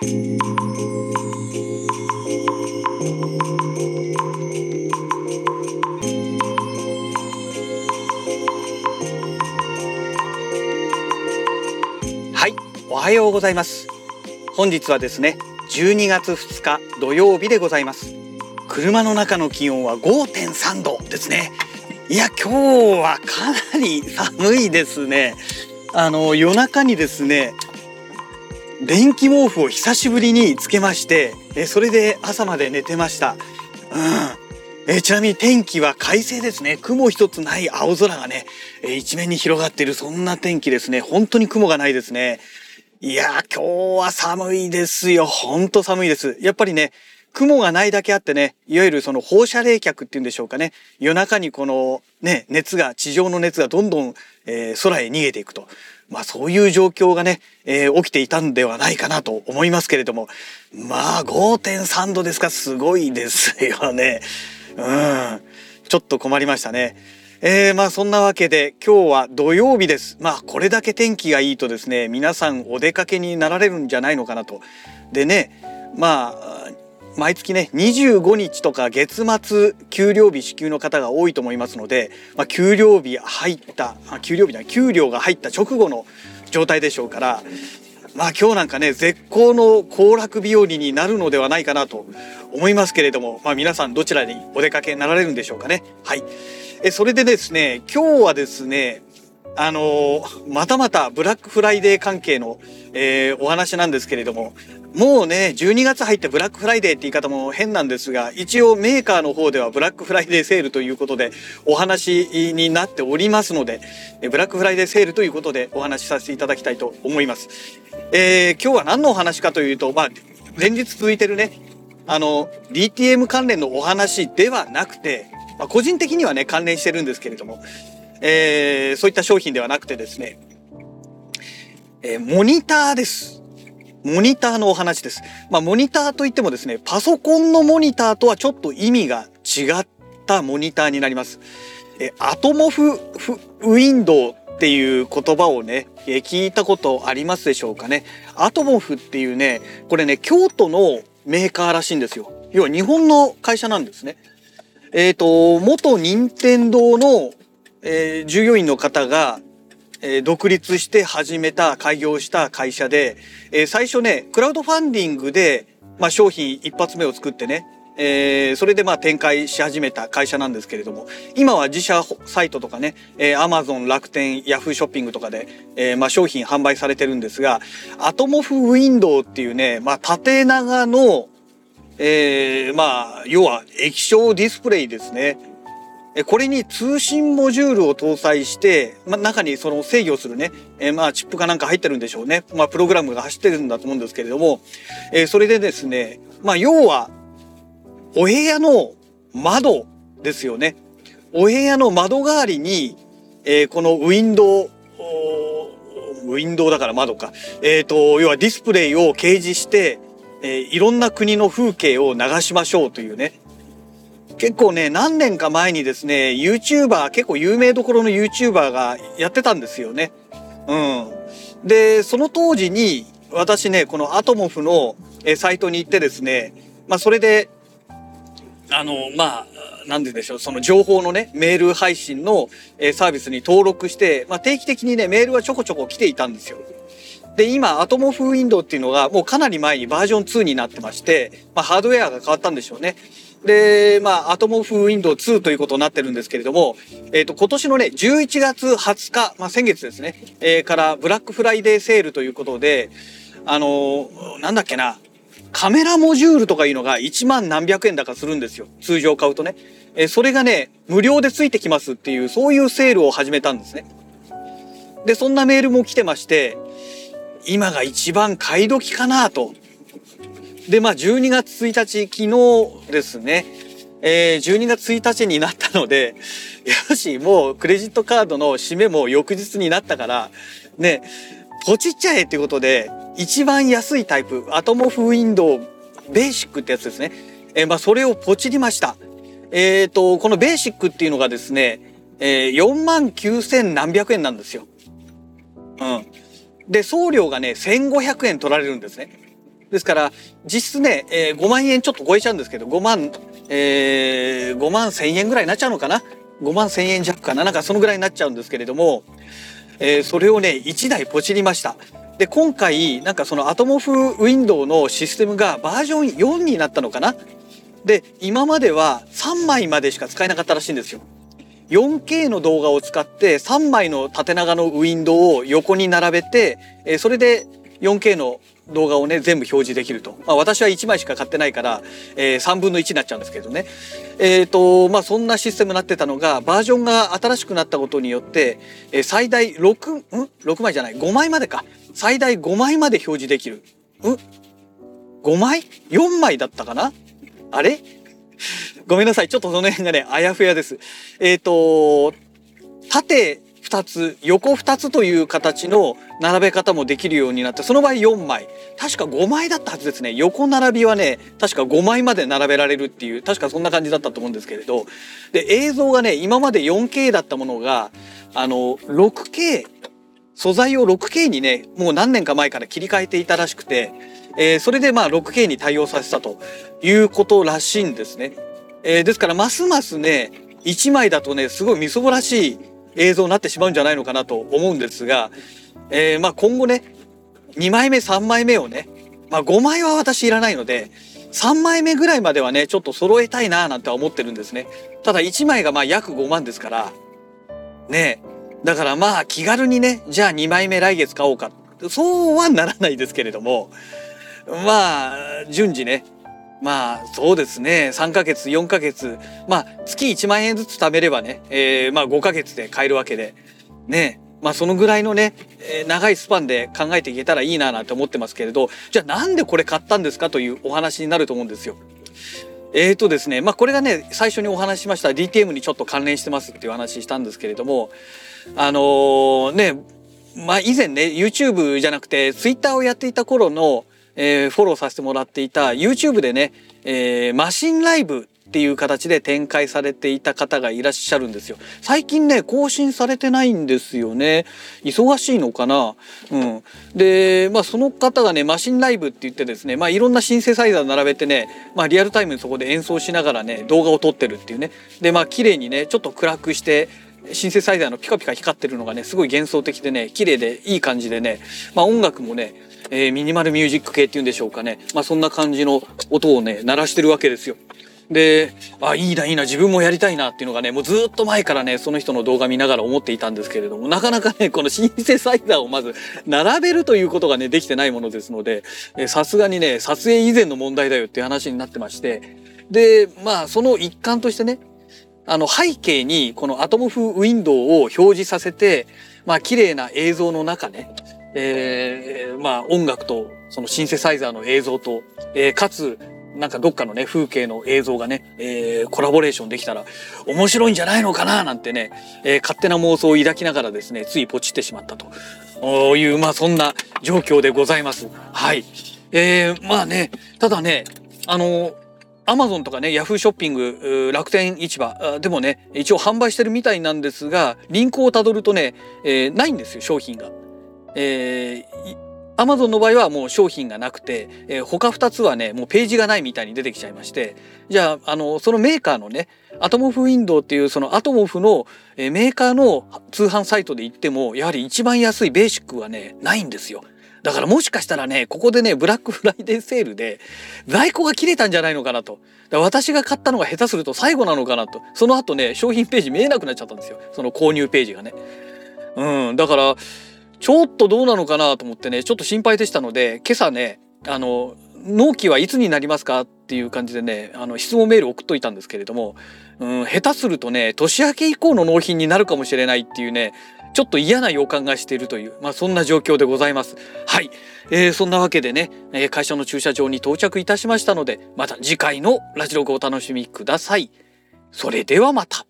はいおはようございます。本日はですね12月2日土曜日でございます。車の中の気温は5.3度ですね。いや今日はかなり寒いですね。あの夜中にですね電気毛布を久しぶりにつけましてえそれで朝まで寝てました。うん。えちなみに天気は快晴ですね。雲一つない青空がね、え一面に広がっているそんな天気ですね。本当に雲がないですね。いや今日は寒いですよ。ほんと寒いです。やっぱりね雲がないだけあってね、いわゆるその放射冷却っていうんでしょうかね。夜中にこのね、熱が、地上の熱がどんどん、えー、空へ逃げていくと。まあそういう状況がね、えー、起きていたんではないかなと思いますけれども。まあ5.3度ですか、すごいですよね。うん。ちょっと困りましたね。えー、まあそんなわけで今日は土曜日です。まあこれだけ天気がいいとですね、皆さんお出かけになられるんじゃないのかなと。でね、まあ毎月ね25日とか月末給料日支給の方が多いと思いますので、まあ、給料日入った給料日だ給料が入った直後の状態でしょうからまあ今日なんかね絶好の行楽日和になるのではないかなと思いますけれども、まあ、皆さんどちらにお出かけになられるんでしょうかね。はいえそれでですね今日はですねあの、またまたブラックフライデー関係の、えー、お話なんですけれども、もうね、12月入ってブラックフライデーって言い方も変なんですが、一応メーカーの方ではブラックフライデーセールということでお話になっておりますので、ブラックフライデーセールということでお話しさせていただきたいと思います。えー、今日は何のお話かというと、まあ、連日続いてるね、あの、DTM 関連のお話ではなくて、まあ、個人的にはね、関連してるんですけれども、えー、そういった商品ではなくてですね、えー、モニターです。モニターのお話です。まあ、モニターといってもですね、パソコンのモニターとはちょっと意味が違ったモニターになります。えアトモフウィンドウっていう言葉をね、え聞いたことありますでしょうかね。アトモフっていうね、これね、京都のメーカーらしいんですよ。要は日本の会社なんですね。えっ、ー、と、元任天堂のえー、従業員の方が、えー、独立して始めた開業した会社で、えー、最初ねクラウドファンディングで、まあ、商品一発目を作ってねえー、それでまあ展開し始めた会社なんですけれども今は自社サイトとかね、えー、Amazon 楽天ヤフーショッピングとかで、えー、まあ商品販売されてるんですがアトモフウィンドウっていうね、まあ、縦長の、えー、まあ要は液晶ディスプレイですね。これに通信モジュールを搭載して、ま、中にその制御するね、えー、まあチップかなんか入ってるんでしょうね。まあプログラムが走ってるんだと思うんですけれども、えー、それでですね、まあ要はお部屋の窓ですよね。お部屋の窓代わりに、えー、このウィンドウ、ウィンドウだから窓か。えっ、ー、と、要はディスプレイを掲示して、えー、いろんな国の風景を流しましょうというね、結構ね何年か前にですね YouTuber 結構有名どころの YouTuber がやってたんですよね。うん、でその当時に私ねこのアトモフのサイトに行ってですね、まあ、それであのまあ何て言うんでしょうその情報のねメール配信のサービスに登録して、まあ、定期的にねメールはちょこちょこ来ていたんですよ。で今アトモフウィンドウっていうのがもうかなり前にバージョン2になってまして、まあ、ハードウェアが変わったんでしょうね。で、まあ、アトモフウィンドウ2ということになってるんですけれども、えっ、ー、と、今年のね、11月20日、まあ、先月ですね、えー、からブラックフライデーセールということで、あのー、なんだっけな、カメラモジュールとかいうのが1万何百円だかするんですよ。通常買うとね。えー、それがね、無料でついてきますっていう、そういうセールを始めたんですね。で、そんなメールも来てまして、今が一番買い時かなと。で、まあ、12月1日、昨日ですね、えー、12月1日になったので、よし、もうクレジットカードの締めも翌日になったから、ね、ポチっちゃえってことで、一番安いタイプ、アトモフウィンドウベーシックってやつですね。えー、まあ、それをポチりました。えっ、ー、と、このベーシックっていうのがですね、えー、4万9000何百円なんですよ。うん。で、送料がね、1500円取られるんですね。ですから実質ね、えー、5万円ちょっと超えちゃうんですけど5万、えー、5万1,000円ぐらいになっちゃうのかな？5万1,000円弱かな？なんかそのぐらいになっちゃうんですけれども、えー、それをね1台ポチりました。で今回なんかそのアトモフウィンドウのシステムがバージョン4になったのかな？で今までは3枚までしか使えなかったらしいんですよ。4K の動画を使って3枚の縦長のウィンドウを横に並べて、えそれで 4K の動画をね全部表示できると、まあ、私は1枚しか買ってないから、えー、3分の1になっちゃうんですけどね。えっ、ー、とまあそんなシステムになってたのがバージョンが新しくなったことによって、えー、最大6ん？6枚じゃない？5枚までか。最大5枚まで表示できる。ん？5枚 ?4 枚だったかな？あれ？ごめんなさい。ちょっとその辺がねあやふやです。えっ、ー、と縦2つ横2つという形の並べ方もできるようになってその場合4枚。確か5枚だったはずですね。横並びはね確か5枚まで並べられるっていう確かそんな感じだったと思うんですけれど。で映像がね今まで 4K だったものがあの 6K 素材を 6K にねもう何年か前から切り替えていたらしくて、えー、それでまあ 6K に対応させたということらしいんですね。えー、ですからますますね1枚だとねすごいみそぼらしい映像になってしまうんじゃないのかなと思うんですが、えー、まあ今後ね2枚目3枚目をね、まあ、5枚は私いらないので3枚目ぐらいまではねちょっと揃えたいななんて思ってるんですね。ただ1枚がまあ約5万ですからねだからまあ気軽にねじゃあ2枚目来月買おうか。そうはならないですけれどもまあ順次ねまあそうですね。3ヶ月4ヶ月。まあ月1万円ずつ貯めればね、えー、まあ5ヶ月で買えるわけで。ね。まあそのぐらいのね、えー、長いスパンで考えていけたらいいななんて思ってますけれど。じゃあなんでこれ買ったんですかというお話になると思うんですよ。えーとですね。まあこれがね最初にお話ししました DTM にちょっと関連してますっていう話したんですけれども。あのー、ね。まあ以前ね YouTube じゃなくて Twitter をやっていた頃のえー、フォローさせてもらっていた YouTube でね、えー、マシンライブっていう形で展開されていた方がいらっしゃるんですよ。最近ね更新されてないんですよね。忙しいのかな？うん。で、まあその方がねマシンライブって言ってですね、まあいろんなシンセサイザー並べてね、まあリアルタイムにそこで演奏しながらね動画を撮ってるっていうね。でまあ綺麗にねちょっと暗くしてシンセサイザーのピカピカ光ってるのがねすごい幻想的でね綺麗でいい感じでね、まあ、音楽もねえー、ミニマルミュージック系っていうんでしょうかね。まあそんな感じの音をね、鳴らしてるわけですよ。で、あ、いいな、いいな、自分もやりたいなっていうのがね、もうずっと前からね、その人の動画見ながら思っていたんですけれども、なかなかね、このシンセサイザーをまず並べるということがね、できてないものですので、さすがにね、撮影以前の問題だよっていう話になってまして、で、まあその一環としてね、あの背景にこのアトム風ウィンドウを表示させて、まあ綺麗な映像の中ね、えー、まあ音楽とそのシンセサイザーの映像と、えー、かつなんかどっかのね風景の映像がね、えー、コラボレーションできたら面白いんじゃないのかななんてね、えー、勝手な妄想を抱きながらですねついポチってしまったとおいうまあそんな状況でございます。はい。えー、まあねただねあのアマゾンとかね、ヤフーショッピング、楽天市場でもね、一応販売してるみたいなんですが、リンクをたどるとね、えー、ないんですよ、商品が。えー、アマゾンの場合はもう商品がなくて、えー、他2つはねもうページがないみたいに出てきちゃいましてじゃああのそのメーカーのねアトモフウィンドウっていうそのアトモフの、えー、メーカーの通販サイトで言ってもやはり一番安いベーシックはねないんですよ。だからもしかしたらねここでねブラックフライデーセールで在庫が切れたんじゃないのかなと。私が買ったのが下手すると最後なのかなと。その後ね商品ページ見えなくなっちゃったんですよ。その購入ページがね。うん。だからちょっとどうなのかなと思ってねちょっと心配でしたので今朝ねあの納期はいつになりますかっていう感じでねあの質問メール送っといたんですけれども、うん、下手するとね年明け以降の納品になるかもしれないっていうねちょっと嫌な予感がしているという、まあ、そんな状況でございます。はい、えー、そんなわけでね、えー、会社の駐車場に到着いたしましたのでまた次回のラジログをお楽しみください。それではまた。